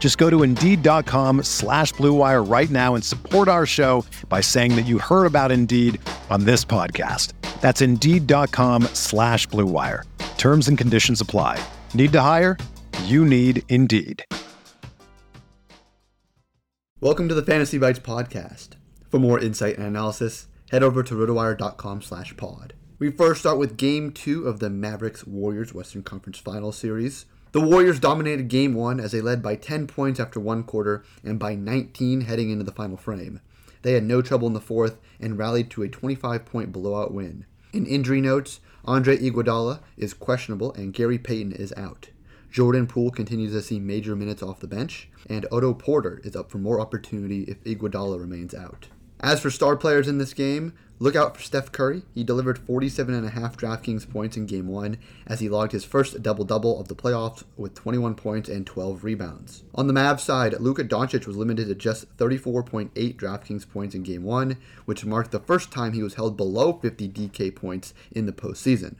Just go to Indeed.com slash BlueWire right now and support our show by saying that you heard about Indeed on this podcast. That's Indeed.com slash BlueWire. Terms and conditions apply. Need to hire? You need Indeed. Welcome to the Fantasy Bites podcast. For more insight and analysis, head over to rotowire.com slash pod. We first start with Game 2 of the Mavericks Warriors Western Conference Final Series. The Warriors dominated game one as they led by 10 points after one quarter and by 19 heading into the final frame. They had no trouble in the fourth and rallied to a 25 point blowout win. In injury notes, Andre Iguodala is questionable and Gary Payton is out. Jordan Poole continues to see major minutes off the bench, and Otto Porter is up for more opportunity if Iguodala remains out. As for star players in this game, look out for Steph Curry. He delivered 47.5 DraftKings points in Game 1 as he logged his first double double of the playoffs with 21 points and 12 rebounds. On the Mavs side, Luka Doncic was limited to just 34.8 DraftKings points in Game 1, which marked the first time he was held below 50 DK points in the postseason.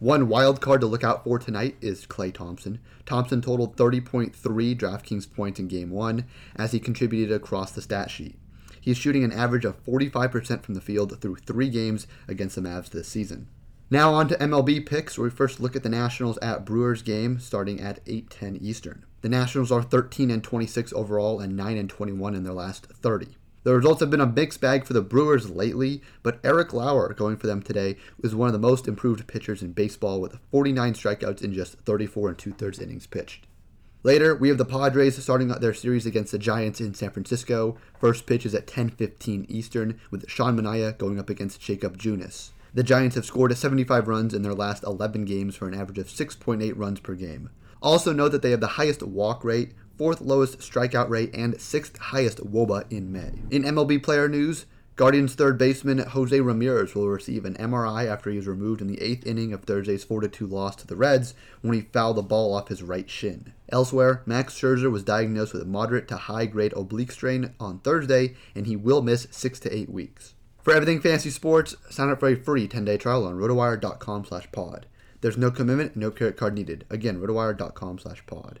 One wild card to look out for tonight is Klay Thompson. Thompson totaled 30.3 DraftKings points in Game 1 as he contributed across the stat sheet. He's shooting an average of 45% from the field through three games against the Mavs this season. Now on to MLB picks, where we first look at the Nationals at Brewers game starting at 8:10 Eastern. The Nationals are 13 and 26 overall and 9 and 21 in their last 30. The results have been a mixed bag for the Brewers lately, but Eric Lauer going for them today was one of the most improved pitchers in baseball with 49 strikeouts in just 34 and two thirds innings pitched. Later, we have the Padres starting their series against the Giants in San Francisco. First pitch is at 10:15 Eastern, with Sean Manaea going up against Jakob Junis. The Giants have scored 75 runs in their last 11 games for an average of 6.8 runs per game. Also note that they have the highest walk rate, fourth lowest strikeout rate, and sixth highest WOBA in May. In MLB player news, Guardians third baseman Jose Ramirez will receive an MRI after he was removed in the eighth inning of Thursday's 4 2 loss to the Reds when he fouled the ball off his right shin. Elsewhere, Max Scherzer was diagnosed with a moderate to high grade oblique strain on Thursday, and he will miss 6 to 8 weeks. For everything fantasy sports, sign up for a free 10-day trial on rotowire.com slash pod. There's no commitment, no credit card needed. Again, rotowire.com slash pod.